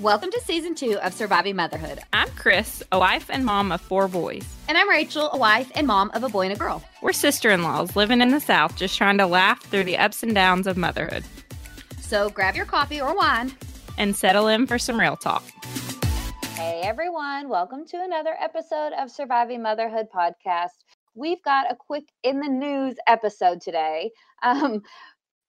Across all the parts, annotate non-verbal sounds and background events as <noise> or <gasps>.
Welcome to season two of Surviving Motherhood. I'm Chris, a wife and mom of four boys. And I'm Rachel, a wife and mom of a boy and a girl. We're sister in laws living in the South, just trying to laugh through the ups and downs of motherhood So grab your coffee or wine. and settle in for some real talk. Hey everyone, welcome to another episode of Surviving Motherhood podcast. We've got a quick in the news episode today. Um,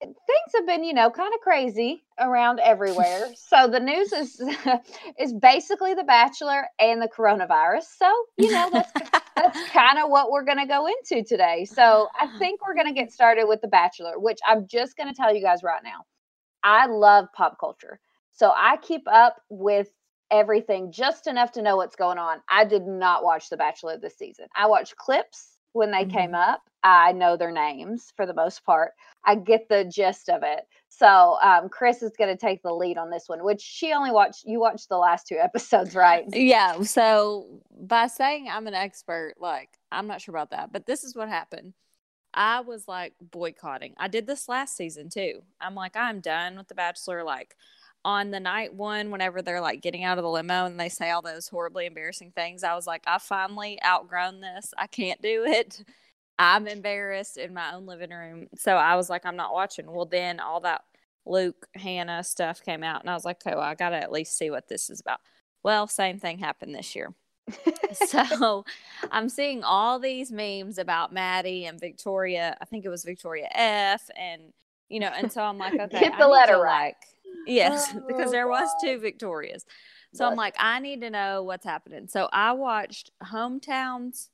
things have been, you know, kind of crazy around everywhere. <laughs> so the news is <laughs> is basically the Bachelor and the coronavirus. So you know that's that's <laughs> kind of what we're going to go into today. So I think we're going to get started with the Bachelor, which I'm just going to tell you guys right now. I love pop culture, so I keep up with everything just enough to know what's going on. I did not watch The Bachelor this season. I watched clips when they came up. I know their names for the most part. I get the gist of it. So um, Chris is going to take the lead on this one, which she only watched. You watched the last two <laughs> episodes, right? Yeah. So by saying I'm an expert, like I'm not sure about that, but this is what happened. I was like boycotting. I did this last season too. I'm like, I'm done with The Bachelor. Like on the night one, whenever they're like getting out of the limo and they say all those horribly embarrassing things, I was like, I finally outgrown this. I can't do it. I'm embarrassed in my own living room. So I was like, I'm not watching. Well, then all that Luke, Hannah stuff came out, and I was like, okay, well, I got to at least see what this is about. Well, same thing happened this year. <laughs> so I'm seeing all these memes about Maddie and Victoria. I think it was Victoria F. And, you know, and so I'm like, <laughs> okay, Get I the need letter right. Like, yes, Oh, because there was two Victorias. So I'm like, I need to know what's happening. So I watched Hometowns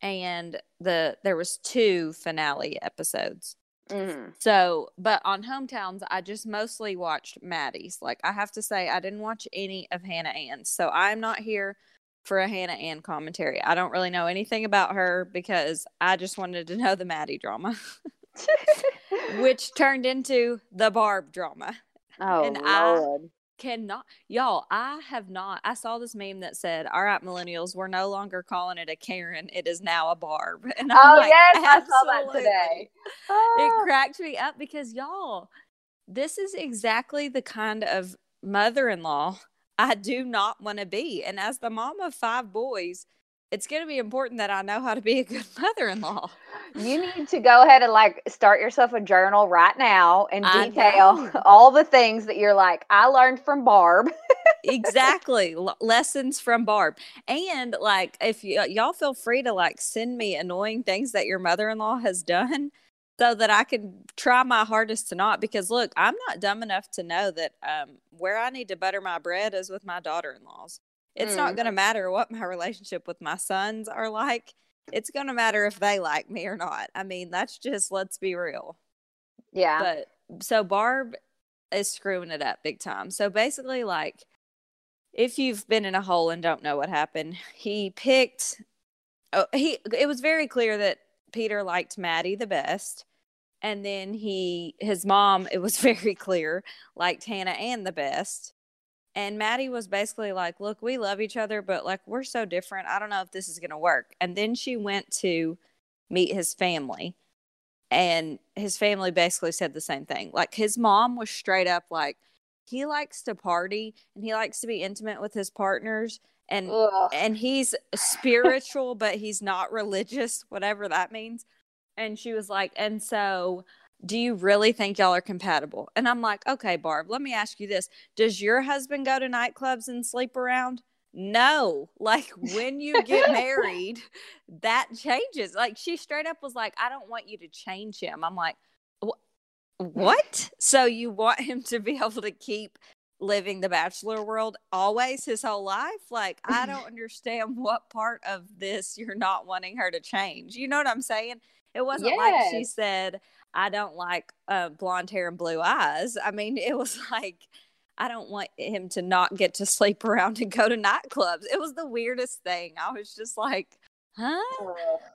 and the there was two finale episodes. Mhm. So, but on hometowns, I just mostly watched Maddie's. Like, I have to say, I didn't watch any of Hannah Ann's. So, I'm not here for a Hannah Ann commentary. I don't really know anything about her because I just wanted to know the Maddie drama, <laughs> which turned into the Barb drama. Oh And I- Cannot, y'all, I have not. I saw this meme that said, All right, millennials, we're no longer calling it a Karen. It is now a Barb. <laughs> And I'm Oh like, yes, I saw that "Absolutely." today. it Ah. cracked me up because y'all, this is exactly the kind of mother in law I do not want to be. And as the mom of five boys, it's going to be important that I know how to be a good <laughs> mother in law. You need to go ahead and like start yourself a journal right now and detail <laughs> all the things that you're like, I learned from Barb. exactly. <laughs> L- lessons from Barb. And like, if y- y'all feel free to like send me annoying things that your mother in law has done so that I can try my hardest to not. Because look, I'm not dumb enough to know that um, where I need to butter my bread is with my daughter It's not Mm. going to matter what my relationship with my sons are like. It's going to matter if they like me or not. I mean, that's just, let's be real. Yeah. But so Barb is screwing it up big time. So basically, like, if you've been in a hole and don't know what happened, he picked. Oh, he. It was very clear that Peter liked Maddie the best, and then he, his mom, it was <laughs> very clear liked Hannah Ann the best. And Maddie was basically like, "Look, we love each other, but like we're so different. I don't know if this is gonna work." And then she went to meet his family, and his family basically said the same thing. Like his mom was straight up like, he likes to party and he likes to be intimate with his partners, and Ugh. and he's spiritual, but he's not <laughs> religious, whatever that means. And she was like, and so do you really think y'all are compatible? And I'm like, okay, Barb, let me ask you this. Does your husband go to nightclubs and sleep around? No. <laughs> Like when you get married, that changes. Like she straight up was like, I don't want you to change him. I'm like, mm. what? So you want him to be <laughs> able to keep living the bachelor world always his whole life. Like, I don't <laughs> understand what part of this you're not wanting her to change. You know what I'm saying? It wasn't like she said, I don't like uh, blonde hair and blue eyes. I mean, it was <laughs> like, I don't want him to not get to sleep <laughs> around and go to nightclubs. It was the weirdest thing. I was just like, huh?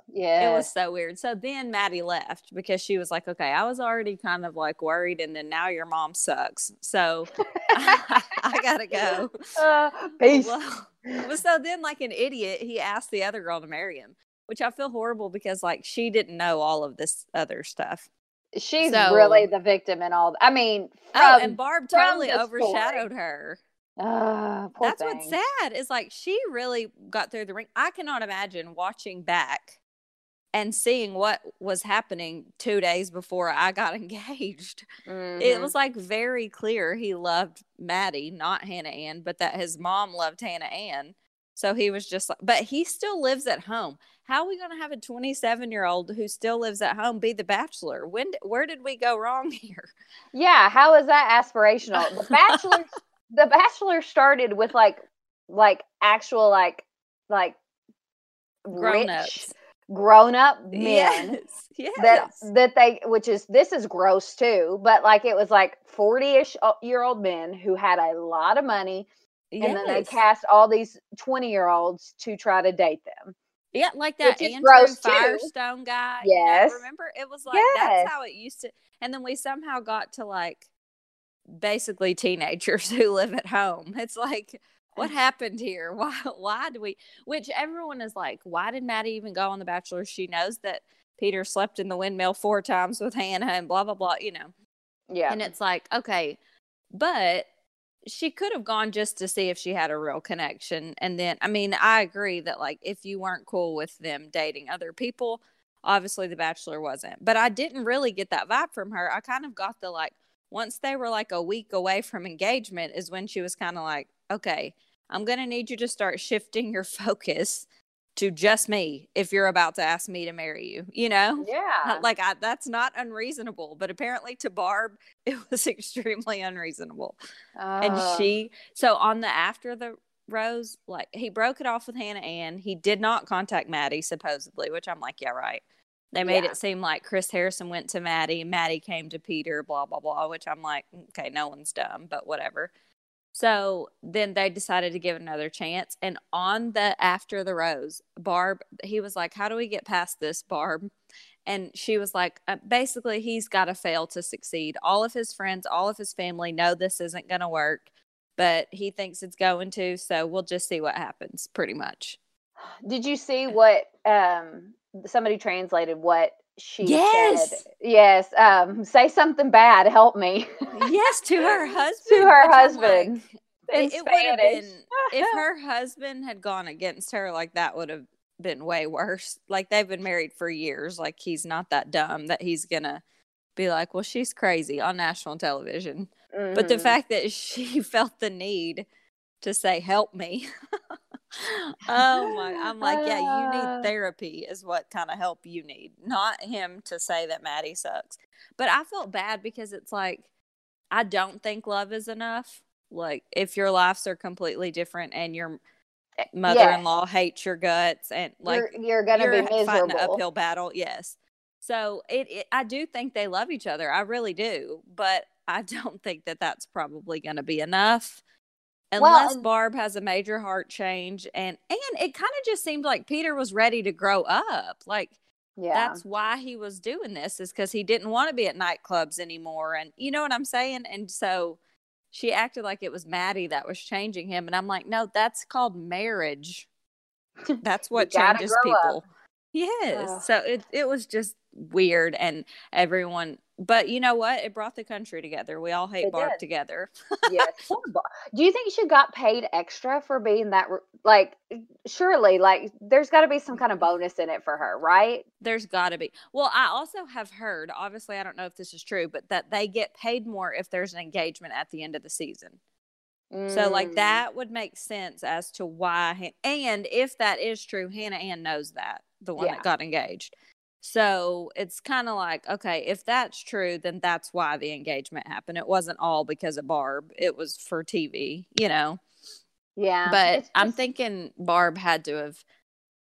yeah. It was so weird. So then Maddie left because she was like, okay, I was already kind of like worried, and then now your mom sucks. So <laughs> I gotta go. Uh, peace. Well, so then, like an idiot, he asked the other girl to marry him, which I feel horrible because like she didn't know all of this other stuff. She's so- really the victim in all. I mean, oh, and Barb totally story. overshadowed her. Poor That's what's sad is like she really got through the ring. I cannot imagine watching back and seeing what was happening two days before I got <laughs> engaged. It Mhm. was like very clear he loved Maddie, not Hannah Ann, but that his mom loved Hannah Ann. So he was just like, but he still lives at home. How are we going to have a 27 year old who still lives at home be the bachelor? When, where did we go wrong <laughs> here? Yeah, how is that aspirational? The <laughs> Bachelor, the Bachelor started with like, like actual like, like Grown ups. grown up <laughs> men Yes. that that they, which is this is gross too, but like it was like forty ish uh, year old men who had a lot of money, and then they cast all these twenty year olds to try to date them. Yeah, like that Andrew gross, too. Firestone guy. you know, Yes. remember? It was like Yes. that's how it used to. And then we somehow got to like basically teenagers <laughs> who live at home. It's like, what <sighs> happened here? <laughs> Why? Why do we? Which everyone is like, why did Maddie even go on The Bachelor? She knows that Peter slept in the windmill four times with Hannah and blah blah blah. You know. Yeah, And it's like, okay, but she could have gone just to see if she had a real connection. And then, I mean, I agree that, like, if you weren't cool with them dating other people, obviously The Bachelor wasn't. But I didn't really get that vibe from her. I kind of got the, like, once they were like a week away from engagement, is when she was kind of like, okay, I'm going to need you to start shifting your <laughs> focus to just me if you're about to ask me to marry you, you know? yeah, like I, that's not unreasonable but apparently to barb <laughs> it was extremely unreasonable. And oh. she so on the after the rose like he broke it off with hannah ann. He did not contact maddie supposedly which i'm like yeah right. They made Yeah. it seem like chris harrison went to maddie maddie came to peter blah blah blah which i'm like mm, okay no one's dumb but whatever so then they decided to give another chance. And on the after the rose, Barb, he was like, How do we get past this, Barb? And she was like, uh, Basically, he's got to fail to succeed. All of his friends, all of his family know this isn't going to work, but he thinks it's going to. So we'll just see what happens, pretty much. Did you see what um somebody translated what she Yes. said? Yes. Um say something bad, help me. yes, to her <laughs> husband. to her husband. like, in it, it would have been if her husband had gone against her like that would have been way worse like they've been married for years like he's not that dumb that he's gonna be like well she's crazy on national television but the Mhm. fact that <laughs> she felt the need to say help me <laughs> oh my i'm like yeah you Ah. need therapy is what kind of help you need not him to say that maddie sucks. But i felt bad because it's like i don't think love is enough. Like if your lives are completely different and your Eh, mother-in-law hates your guts and like you're, you're gonna you're be fighting an uphill battle yes. So it, it i do think they love each other i really do but i don't think that that's probably going to be enough unless and- barb has a major heart change and and it kind of just seemed like peter was ready to grow up like Yeah. that's why he was doing this is because he didn't want to be at nightclubs anymore and you know what i'm saying and so she acted like it was maddie that was changing him and i'm like no that's called marriage <laughs> that's what changes grow up. people yes so it, it was just weird and everyone but you know what it brought the country together we all hate It barb did. together yes. <laughs> Do you think she got paid extra for being that? Like, surely, like, there's got to be some kind of bonus in it for her, right? There's got to be. Well, I also have heard, obviously, I don't know if this is true, but that they get paid more if there's an engagement at the end of the season. So, like, Mm. that would make sense as to why. And if that is true, Hannah Ann knows that, the one Yeah. that got engaged. So it's kind of like, okay, if that's true, then that's why the engagement happened. It wasn't all because of Barb, it was for TV, you know? Yeah. But it's I'm thinking Barb had to have.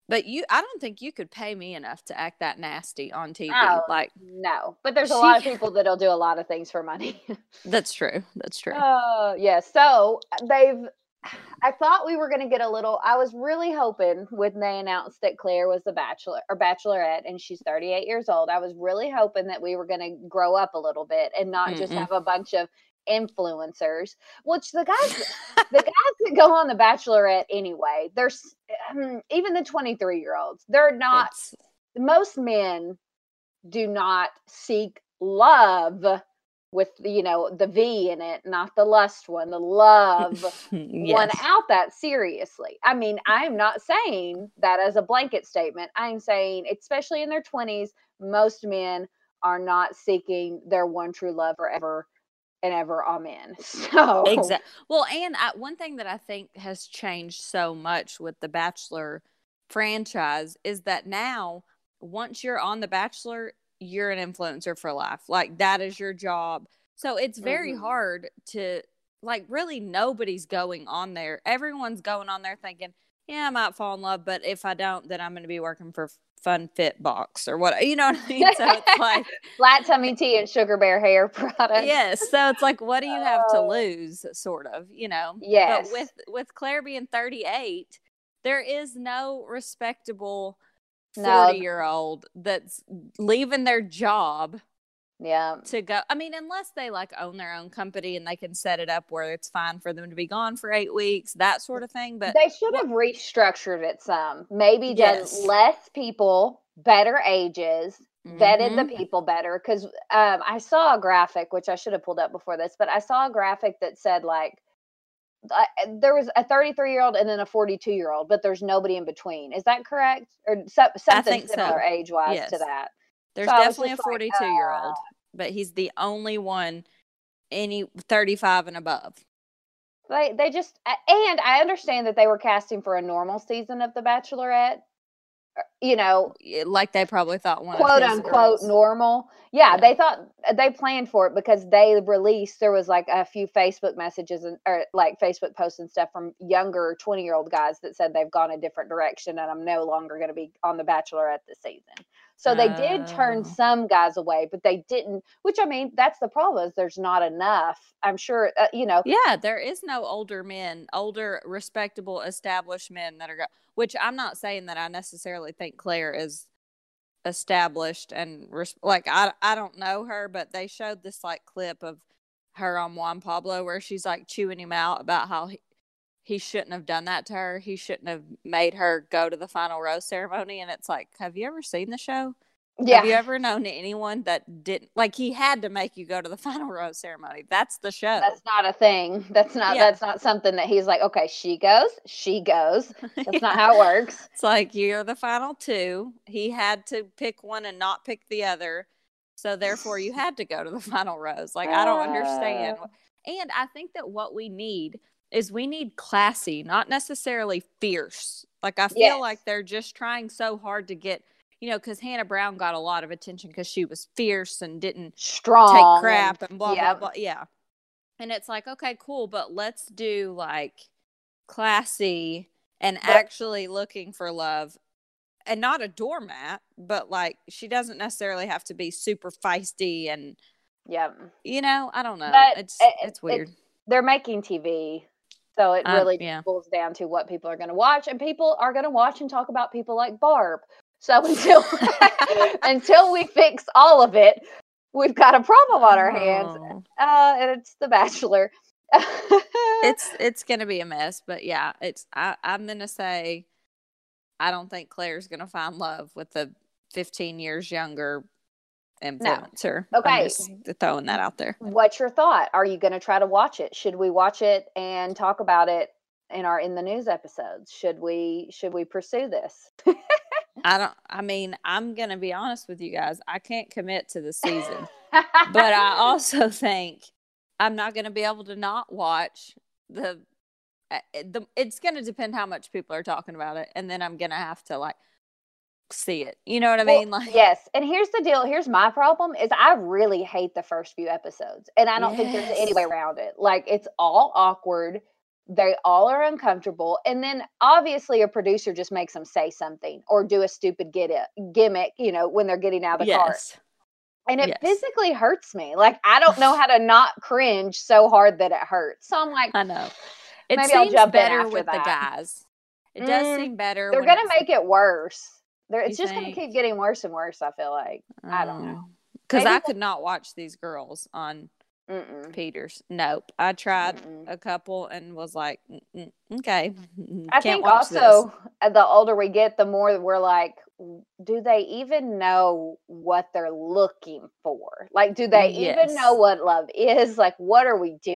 But you, I don't think you could pay me enough to act that nasty on TV. Oh. Like, no. But there's a lot of <laughs> people that'll do a lot of things for money. that's true. That's true. Oh, yeah. So they've. I thought we were going to get a little. I was really hoping when they announced that Claire was the bachelor or bachelorette and she's 38 years old. I was really hoping that we were going to grow up a little bit and not just Mm-mm. have a bunch of influencers, which the guys, <laughs> the guys that go on the bachelorette anyway, there's um, even the 23 year olds, they're not, It's- most men do not seek love with you know the v in it not the lust one the love <laughs> one out that seriously. I mean i'm not saying that as a blanket statement. I'm saying especially in their 20s most men are not seeking their one true love forever and ever amen. <laughs> So Exactly. Well, and I, one thing that I think has changed so much with the Bachelor franchise is that now, once you're on the Bachelor, you're an influencer for life. Like that is your job. So it's very Mhm. hard to like. Really, nobody's going on there. Everyone's going on there thinking, "Yeah, I might fall in love, but if I don't, then I'm going to be working for Fun Fit Box or what." You know what I mean? So it's <laughs> like. flat tummy tea and sugar bear hair <laughs> products yes so it's like what do you have to Oh. lose sort of you know Yes. but with with claire being 38 there is no respectable No. 40 year old that's leaving their job yeah to go i mean unless they like own their own company and they can set it up where it's fine for them to be gone for eight weeks that sort of thing but they should have restructured it some maybe done Yes. less people better ages vetted Mhm. the people better because um, i saw a graphic which i should have pulled up before this but i saw a graphic that said like uh, there was a 33 year old and then a 42 year old but there's nobody in between. Is that correct? Or so, something think so. similar age wise Yes. to that. There's so definitely a just like, 42 year old but he's the only one any 35 and above. They they just and i understand that they were casting for a normal season of the bachelorette you know like they probably thought one quote unquote girls. normal. Yeah, Yeah. they thought they planned for it because they released there was like a few Facebook messages and or like Facebook posts and stuff from younger 20 year old guys that said they've gone a different direction and I'm no longer going to be on the Bachelorette this season. So they did turn Oh. some guys away, but they didn't. Which I mean, that's the problem is there's not enough. I'm sure uh, you know. Yeah, there is no older men, older, respectable, established men that are go- which I'm not saying that I necessarily think Claire is established and res- like I I don't know her, but they showed this like clip of her on Juan Pablo where she's like chewing him out about how he, he shouldn't have done that to her. He shouldn't have made her go to the final rose ceremony and it's like, have you ever seen the show? Yeah, Have you ever known anyone that didn't like he had to make you go to the <laughs> final rose ceremony? That's the show. that's not a thing. That's not. Yeah. That's not something that he's like. Okay, she goes. She goes. <laughs> That's not how it works. It's like you're the final two. He had to pick one and not pick the other. So therefore you <laughs> had to go to the final rose. Like I don't understand. Uh. And I think that what we need is we need classy, not necessarily fierce. Like I feel Yes. like they're just trying so hard to get, you know, because Hannah Brown got a lot of attention because she was fierce and didn't Strong. take crap and blah yeah. blah blah. Yeah. And it's like, okay, cool, but let's do like classy and But- actually looking for love and not a doormat, but like she doesn't necessarily have to be super feisty and Yeah. you know, I don't know. But it's it- it's it- weird. They're making TV. So it Um, really yeah. boils down to what people are going to watch, and people are going to watch and talk about people like Barb. So <laughs> until <laughs> until we fix all of it, we've got a problem on our hands, Oh. uh, and it's The Bachelor. <laughs> it's it's gonna be a mess, but yeah, it's I, I'm gonna say I don't think Claire's gonna find love with the 15 years younger influencer. Okay. I'm just throwing that out there. What's your thought? Are you going to try to watch it? Should we watch it and talk about it in our in the news episodes? Should we should we pursue this? <laughs> I don't. I mean, I'm gonna be honest with you guys. I can't commit to the season, <laughs> but I also think I'm not gonna be able to not watch the. uh, The it's gonna depend how much people are talking about it, and then I'm gonna have to like see it. You know what I Well, mean? <laughs> Like yes. And here's the deal. Here's my problem is I really hate the first few episodes. And I don't think there's any way around it. Like it's all awkward. They all are uncomfortable. And then obviously a producer just makes them say something or do a stupid get it gimmick, you know, when they're getting out of the car. And it yes. physically hurts me. Like I don't know how to not cringe so hard that it hurts. So I'm like, I know. It Maybe I'll seems jump in better with the guys. It does Mm, seem better. they're when gonna make it worse. They're, it's You just gonna keep getting worse and worse, I feel like. I don't know. Because I could not watch these girls on Mm-mm. Peters. Nope. I tried Mm-mm. a couple and was like, "Mm, mm, okay. I can't think watch this." also uh, the older we get, the more we're like, do they even know what they're looking for? Like, do they even know what love is? Like, what are we doing?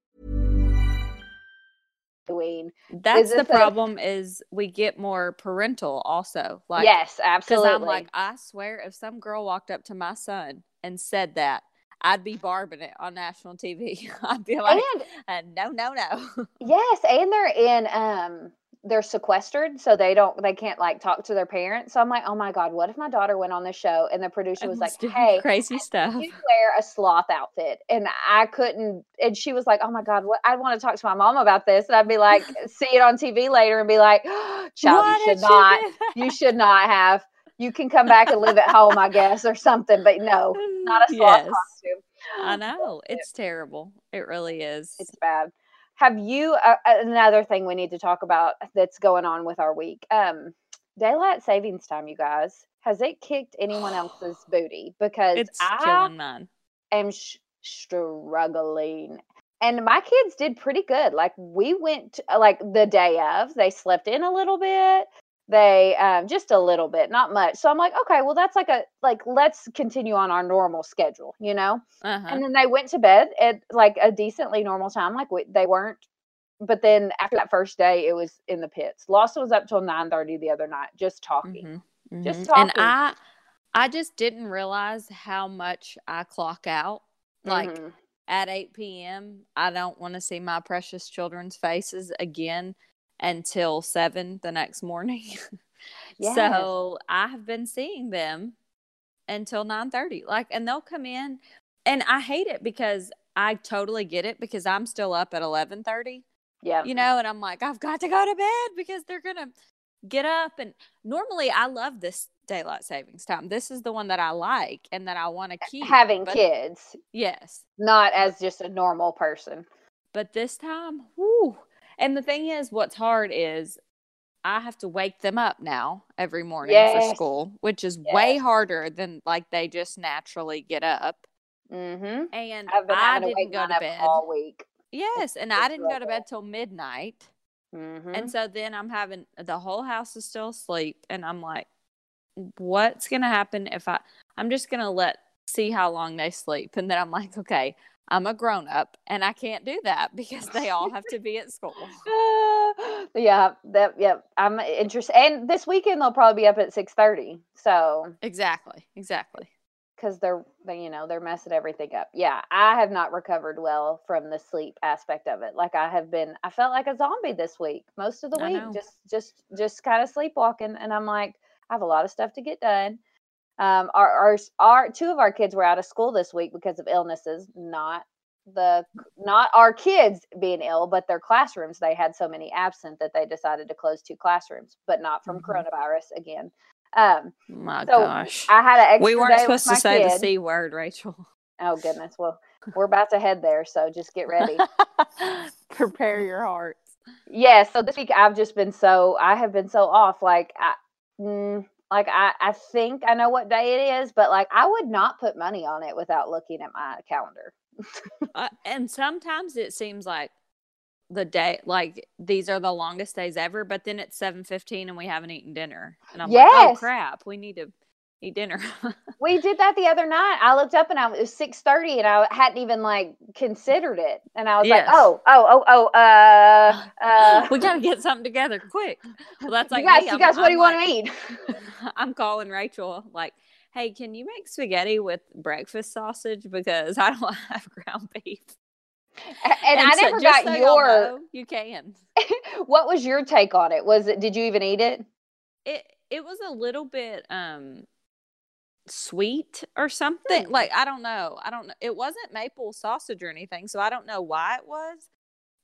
That's the this a- problem is we get more parental also. Like yes, absolutely. I'm like, I swear, if some girl walked up to my son and said that, I'd be barbing it on national TV. <laughs> I'd be like, and uh, no, no, no. <laughs> yes, and they're in um they're sequestered so they don't they can't like talk to their parents. So I'm like, oh my God, what if my daughter went on the show and the producer was like, <laughs> Hey, crazy stuff. you wear a sloth outfit and i couldn't and she was like oh my god what i want to talk to my mom about this and i'd be like <laughs> see it on tv later and be like <gasps> child Why you should not that? you should not have you can come back and live at home i guess or something but no not <laughs> a sloth Yes. costume I know. It's terrible. It really is. it's bad have you uh, another thing we need to talk about that's going on with our week um daylight savings time you guys has it kicked anyone else's <sighs> booty because It's i killing mine. am sh- struggling. And my kids did pretty good. Like we went to, like the day of, they slept in a little bit. They um just a little bit, not much. So I'm like, okay, well that's like a like let's continue on our normal schedule, you know? Uh-huh. And then they went to bed at like a decently normal time. Like we, they weren't but then after that first day it was in the pits. Lawson was up till 9:30 the other night just talking. Mhm, Just mhm. And talking. I, I just didn't realize how much I clock out. Like Mhm. at 8 p.m., I don't want to see my precious children's faces again until 7 the next morning. <laughs> Yes. So I have been seeing them until 9:30. Like and they'll come in and I hate it because I totally get it because I'm still up at 11:30 yeah. you know, and I'm like, I've got to go to bed because they're gonna get up. And normally, I love this daylight savings time. This is the one that I like and that I want to keep. Having but- kids, yes, not as just a normal person. but this time, whoo. And the thing is, what's hard is I have to wake them up now every morning for school, which is way harder than like they just naturally get up. Mm-hmm. And I didn't go to bed. all week. Yes, and it's I didn't go to bed till midnight. Mm-hmm. And so then I'm having the whole house is still asleep, and I'm like, what's gonna happen if I? I'm just gonna let see how long they sleep, and then I'm like, okay, I'm a grown up, and I can't do that because they all have to be at school. <laughs> Ah, yeah, that yeah. I'm interested, and this weekend they'll probably be up at six thirty. So Exactly, exactly. because they're they, you know they're messing everything up. Yeah, I have not recovered well from the sleep aspect of it. Like I have been, I felt like a zombie this week. Most of the I week, know. just just just kind of sleepwalking, and I'm like, I have a lot of stuff to get done. Um, our, our our two of our kids were out of school this week because of illnesses, not the not our kids being ill, but their classrooms. They had so many absent that they decided to close two classrooms, but not from Mhm. coronavirus again. Um, My so gosh. I had an extra we weren't day supposed to say the. C word, Rachel. Oh goodness. Well, <laughs> we're about to head there, so just get ready. <laughs> Prepare your hearts. yeah. So this week I've just been so I have been so off. Like I, mm, like I I think I know what day it is, but like I would not put money on it without looking at my calendar. Uh, and sometimes it seems like the day like these are the longest days ever but then it's 7.15 and we haven't eaten dinner and i'm like oh crap we need to eat dinner <laughs> We did that the other night. I looked up and I it was six thirty, and I hadn't even like considered it. And I was Yes. like, "Oh, oh, oh, oh, uh, <gasps> uh." we gotta get something together quick <laughs> well that's like you guys, me. you I'm- guys, what do I'm you want to eat? <laughs> i'm calling rachel like hey can you make spaghetti with breakfast sausage because i don't have ground beef And, I so- never got so your. know, you can What was your take on it? Was it? Did you even eat it? it it was a little bit um sweet or something like i don't know i don't know it wasn't maple sausage or anything so i don't know why it was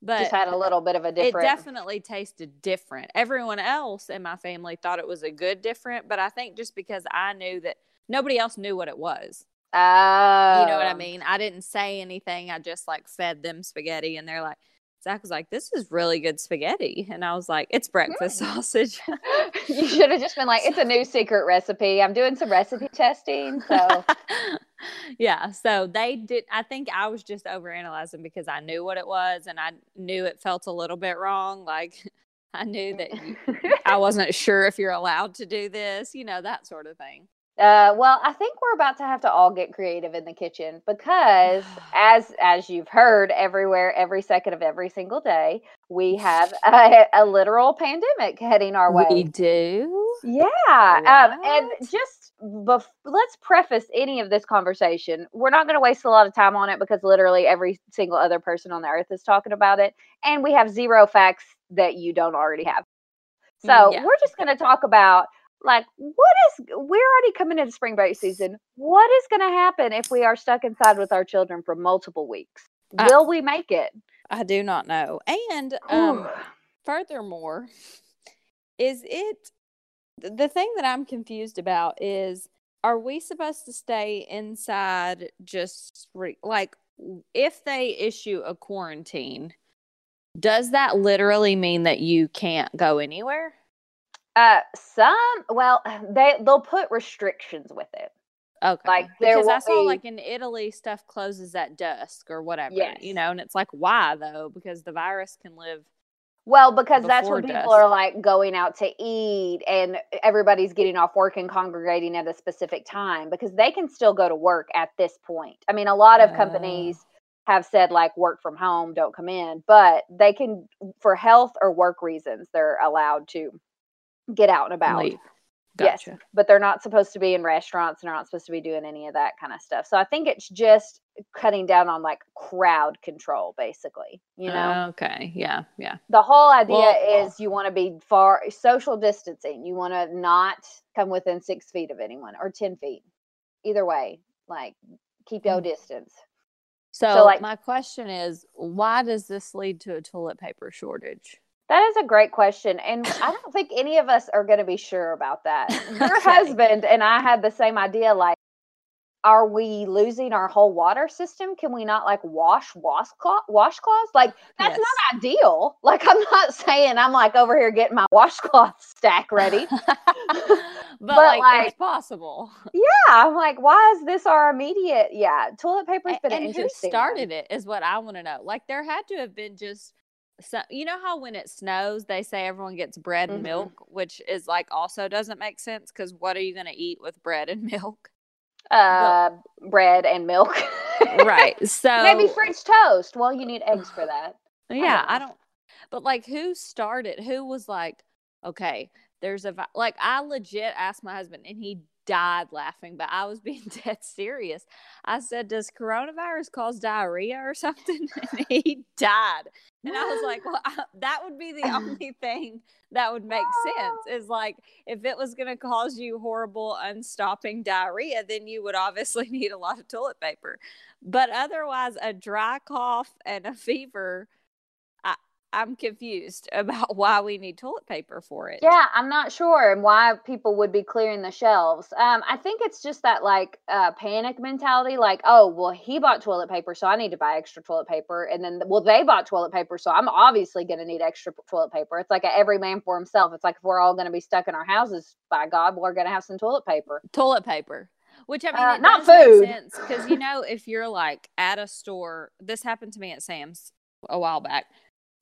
but Just had a little bit of a it definitely tasted different. Everyone else in my family thought it was a good different but i think just because i knew that nobody else knew what it was. Oh, you know what i oh. mean? I didn't say anything i just like fed them spaghetti and they're like zach was like this is really good spaghetti and i was like it's breakfast hmm. <laughs> sausage <laughs> you should have just been like, "It's a new secret recipe. I'm doing some recipe <laughs> testing." So yeah so they did i think i was just overanalyzing because i knew what it was and i knew it felt a little bit wrong like i knew that i wasn't sure if you're allowed to do this you know that sort of thing Uh, well, I think we're about to have to all get creative in the kitchen because, <sighs> as as you've heard everywhere, every second of every single day, we have <laughs> a, a literal pandemic heading our way. we do Yeah, um, and just bef- let's preface any of this conversation. We're not going to waste a lot of time on it because literally every single other person on the earth is talking about it, and we have zero facts that you don't already have. So Yeah. we're just going to talk about like what is we're already coming into spring break season. What is going to happen if we are stuck inside with our children for multiple weeks? I- Will we make it? i do not know and um furthermore is it the thing that i'm confused about is are we supposed to stay inside just re- like if they issue a quarantine does that literally mean that you can't go anywhere Uh, some well, they they'll put restrictions with it. okay Like, there because i saw be- like in italy stuff closes at dusk or whatever Yes. you know and it's like why though because the virus can live Well, because that's when people dusk. are like going out to eat and everybody's getting off work and congregating at a specific time because they can still go to work at this point. I mean, a lot of Oh. companies have said like work from home, don't come in, but they can for health or work reasons, they're allowed to get out and about. leave Yes, but they're not supposed to be in restaurants and they're not supposed to be doing any of that kind of stuff. So I think it's just cutting down on like crowd control, basically. You know, okay yeah yeah the whole idea Well- is you want to be far social distancing. You want to not come within six feet of anyone or 10 feet. Either way, like keep your mm. distance. So, like- my question is, why does this lead to a toilet paper shortage? That is a great question. And <laughs> I don't think any of us are going to be sure about that. <laughs> <laughs> Your husband and I had the same idea like, are we losing our whole water system? Can we not like wash washcloth washcloths? Like that's Yes. not ideal. Like I'm not saying I'm like over here getting my washcloth stack ready. but, But, like, like- it's possible. yeah, I'm like, why is this our immediate? Yeah, toilet paper's been an and who interesting one. started it is what I want to know. Like there had to have been just so you know how when it snows they say everyone gets bread and Mhm. milk, which is like also doesn't make sense because what are you going to eat with bread and <laughs> milk? Uh, bread and milk. right. <laughs> So Maybe French toast. Well, you need eggs for <sighs> that. Yeah, don't I don't. But like, who started? Who was like, okay, there's a like I legit asked my husband and he died laughing, but I was <laughs> being dead serious. I said, "Does coronavirus cause diarrhea or something?" <laughs> And he died. And I was like, "Well, I, that would be the <laughs> only thing that would make sense. Is like if it was going to cause you horrible, unstopping diarrhea, then you would obviously need a lot of toilet paper. But otherwise, a dry cough and a fever." I'm confused <laughs> about why we need toilet paper for it. Yeah, I'm not sure and why people would be clearing the shelves. Um, I think it's just that like uh, panic mentality, like, oh, well, he bought toilet paper, so I need to buy extra toilet paper, and then well, they bought toilet paper, so I'm obviously going to need extra toilet paper. It's like a every man for himself. It's like if we're all going to be stuck in our houses, by God, we're going to have some toilet paper. Toilet paper. Which I mean, Uh, not food. because you know if you're like at a store, this happened to me at Sam's a while back.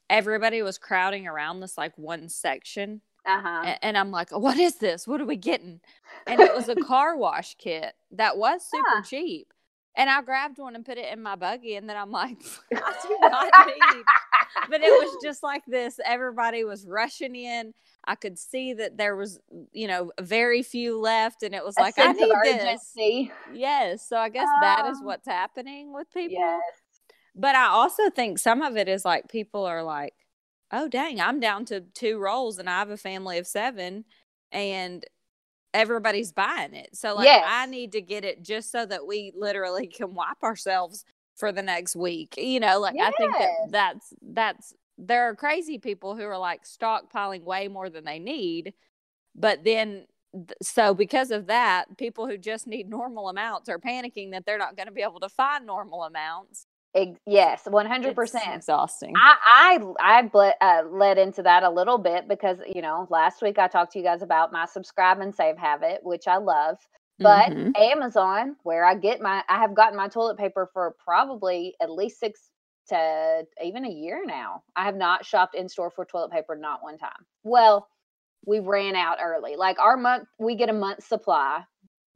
Everybody was crowding around this like one section, Uh huh. a- and I'm like, "What is this? What are we getting?" And it was a car wash kit that was super Huh. cheap. And I grabbed one and put it in my buggy, and then I'm like, <laughs> "I do not need." <laughs> But it was just like this. Everybody was rushing in. I could see that there was, you know, very few left, and it was A like, "I need this." Yes. So I guess that is Um, what's happening with people. Yes. But I also think some of it is like people are like, oh, dang, I'm down to two rolls and I have a family of seven and everybody's buying it. So, like, Yes. I need to get it just so that we literally <laughs> can wipe ourselves for the next week. You know, like, I think that that's, that's, there are crazy people who are like stockpiling way more than they need. But then, so because of that, people who just need normal amounts are panicking that they're not going to be able to find normal amounts. Yes, hundred percent. exhausting. I I I ble- uh, led into that a little bit because you know last week I talked to you guys about my subscribe and save habit, which I love. But Mhm. Amazon, where I get my, I have gotten my toilet paper for probably at least six to even a year now. I have not shopped in store for toilet paper not one time. Well, we ran out early. Like our month, we get a month supply,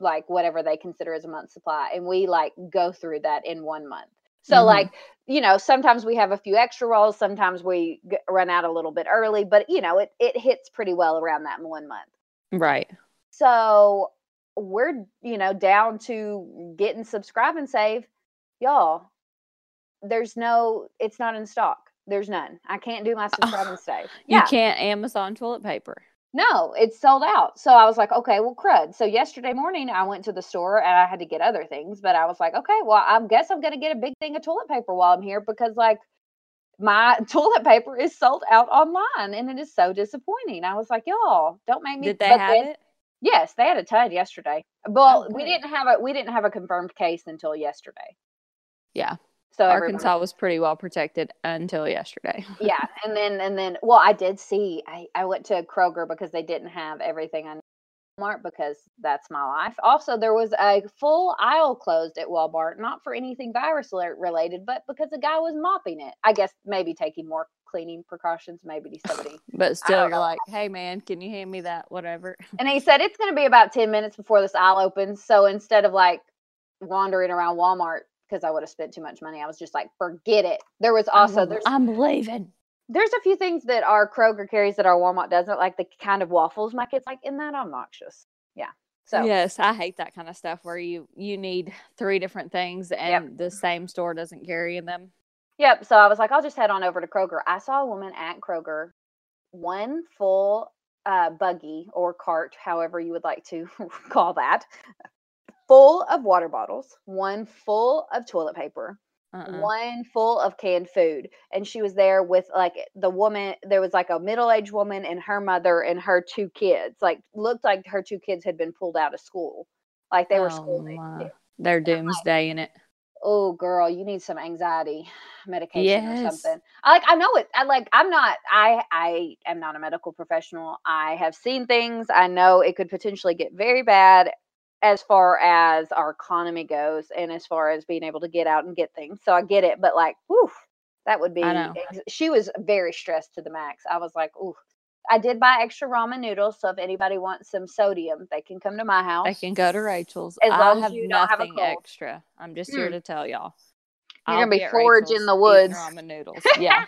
like whatever they consider as a month supply, and we like go through that in one month. So Mhm. like you know, sometimes we have a few extra rolls, sometimes we g- run out a little bit early, but you know, it it hits pretty well around that one month. Right. So we're, you know, down to getting subscribe and save. Y'all, there's no, it's not in stock. There's none. I can't do my <laughs> subscribe and save. You can't Amazon toilet paper. No, it's sold out. So I was like, okay, well, crud. So yesterday morning, I went to the store and I had to get other things, but I was like, okay, well, I guess I'm going to get a big thing of toilet paper while I'm here because, like, my <laughs> toilet paper is sold out online and it is so disappointing. I was like, y'all, don't make me. Did they but have then- it? Yes, they had a ton yesterday. Oh, well, we didn't have a we didn't have a confirmed case until yesterday. Yeah. So Arkansas was pretty well protected until yesterday. <laughs> yeah, and then and then well, I did see I I went to Kroger because they didn't have everything on Walmart because that's my life. Also, there was a full aisle closed at Walmart, not for anything virus alert related, but because the guy was mopping it. I guess maybe taking more cleaning precautions. Maybe somebody. <laughs> But still, you're know. like, hey, man, can you hand me that? Whatever. <laughs> And he said it's going to be about 10 minutes before this aisle opens. So instead of like wandering around Walmart, because I would have spent too much money, I was just like, forget it. There was also, there's, I'm leaving. there's a few things that our Kroger carries that our Walmart doesn't, like the kind of waffles my kids like. Isn't that obnoxious? Yeah. So Yes, I hate that kind of stuff where you you need three different things and the same store doesn't carry them. Yep. So I was like, I'll just head on over to Kroger. I saw a woman at Kroger, one full uh, buggy or cart, however you would like to <laughs> call that, full of water bottles, one full of toilet paper, Uh-uh. one full of canned food. And she was there with like the woman, there was like a middle aged woman and her mother and her two kids. Like, looked like her two kids had been pulled out of school. Like they were Oh, school kids. They're doomsday in it. oh girl you need some anxiety medication or something I like i know it i like i'm not i i am not a medical professional i have seen things i know it could potentially get very bad as far as our economy goes and as far as being able to get out and get things so i get it but like whew, that would be I ex- she was very stressed to the max i was like ooh i did buy extra ramen noodles so if anybody wants some sodium they can come to my house They can go to Rachel's. As I long as have you don't have a nothing cold. extra. I'm just here Mm. to tell y'all. You're I'll gonna be foraging Rachel's the woods. Ramen noodles. <laughs> Yeah.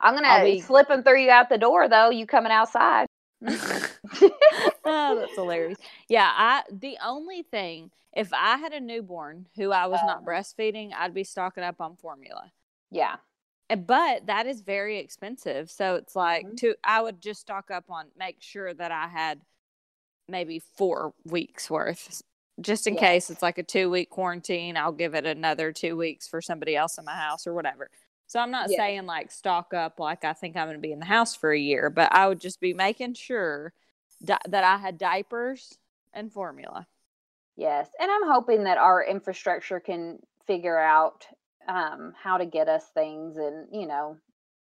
I'm gonna be- slip them through you out the door though. You coming outside? <laughs> oh, that's hilarious. Yeah, I the only thing if I had a newborn who I was not Uh. breastfeeding, I'd be stocking up on formula. Yeah. Uh, But that is very expensive. So it's like Mhm. to I would just stock up on make sure that I had maybe 4 weeks worth just in Yes. case it's like a 2 week quarantine, I'll give it another 2 weeks for somebody else in my house or whatever. So I'm not Yeah. saying like stock up like I think I'm going to be in the house for a year, but I would just be making sure di- that I had diapers and formula. Yes. And I'm hoping that our infrastructure can figure out um, how to get us things and, you know,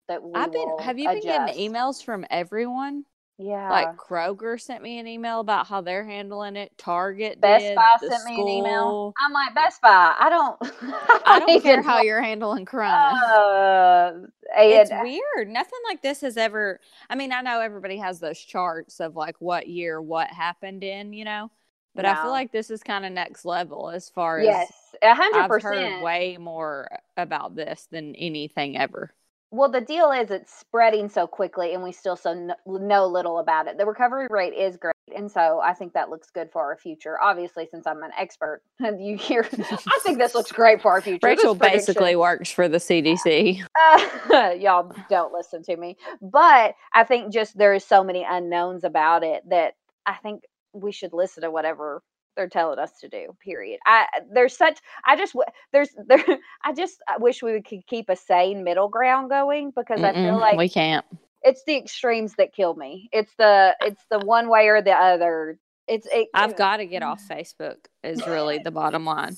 that we I've been have you been adjust. getting emails from everyone? Yeah. Like Kroger sent me an email about how they're handling it. Target Best did. Buy sent me an email. I'm like, Best Buy, I don't <laughs> I don't care how you're handling Corona. uh, it's weird. Nothing like this has ever. I mean, I know everybody has those charts of like what year what happened in, you know, but I feel like this is kind of next level as far as Yes, a hundred I've heard percent. way more about this than anything ever. Well, the deal is it's spreading so quickly, and we still so kn- know little about it. The recovery rate is great, and so I think that looks good for our future. Obviously, since I'm an expert, and <laughs> you hear, I think this looks great for our future. Rachel basically works for the CDC. Uh, <laughs> y'all don't listen to me, but I think just there is so many unknowns about it that I think we should listen to whatever they're telling us to do. Period. I there's such I just there's <laughs> there I just I wish we could keep a sane middle ground going because I feel like we can't. it's the extremes that kill me. It's the it's the one way or the other. It's it, I've got to get off Facebook is really the bottom line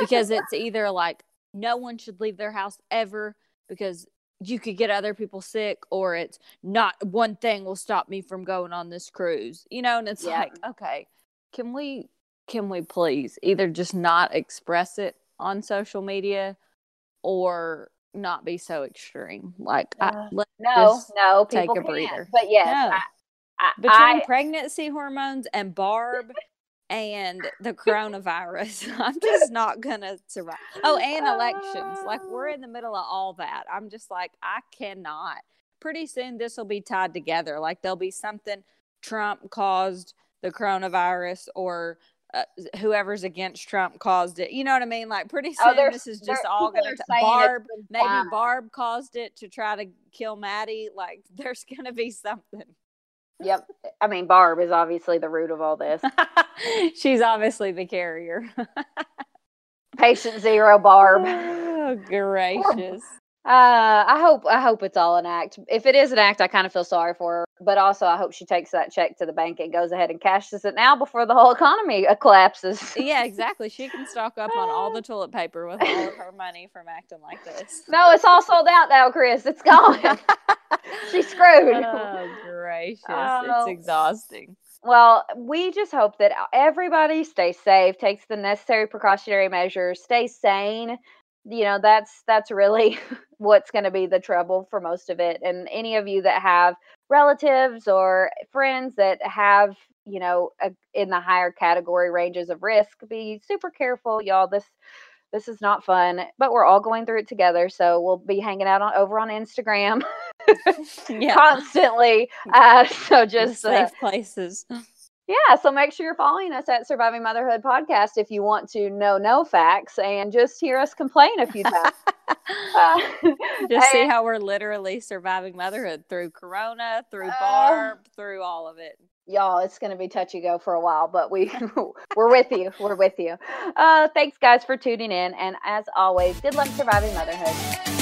because <laughs> it's either like no one should leave their house ever because you could get other people sick or it's not one thing will stop me from going on this cruise. You know, and it's Yeah. like, okay, can we can we please either just not express it on social media or not be so extreme? Like Uh, let's no no take a breather. But yes, No. I, I, between I- pregnancy hormones and Barb and the coronavirus, <laughs> I'm just not gonna survive. Oh, and elections. Like we're <laughs> in the middle of all that. I'm just like, I cannot. Pretty soon this will be tied together. Like there'll be something Trump caused the coronavirus or uh, whoever's against Trump caused it. You know what I mean? Like pretty Oh, soon there's- this is just all gonna are t- saying it's Barb maybe. Barb caused it to try to kill Maddie. Like <laughs> there's gonna be something. Yep. I mean, Barb is obviously the root of all this. <laughs> She's obviously the carrier. <laughs> Patient zero, Barb. oh, gracious. Uh, I hope I hope it's all an act. If it is an act, I kind of feel sorry for her. But also, I hope she takes that check to the bank and goes ahead and cashes it now before the whole economy uh, collapses. Yeah, <laughs> exactly. She can stock up on all the toilet paper with all of her money from acting like this. <laughs> No, it's all sold out now, Chris. It's gone. <laughs> She's screwed. Oh, gracious. Oh. It's exhausting. Well, we just hope that everybody stays safe, takes the necessary precautionary measures, stays sane. You know, that's that's really <laughs> what's going to be the trouble for most of it. And any of you that have relatives or friends that have, you know, a, in the higher category ranges of risk, be super careful, y'all. This this is not fun, but we're all going through it together. So we'll be hanging out on over on Instagram <laughs> Yeah. <laughs> constantly. Uh, so just uh, safe places. Yeah, so make sure you're following us at Surviving Motherhood Podcast if you want to know no facts and just hear us complain a few times. <laughs> Uh, <laughs> Just see how we're literally surviving motherhood through Corona, through Oh. Barb, through all of it. y'all, it's going to be touch and go for a while, but we <laughs> we're with you. We're with you. Uh, thanks, guys, for tuning in, and as always, good luck surviving motherhood.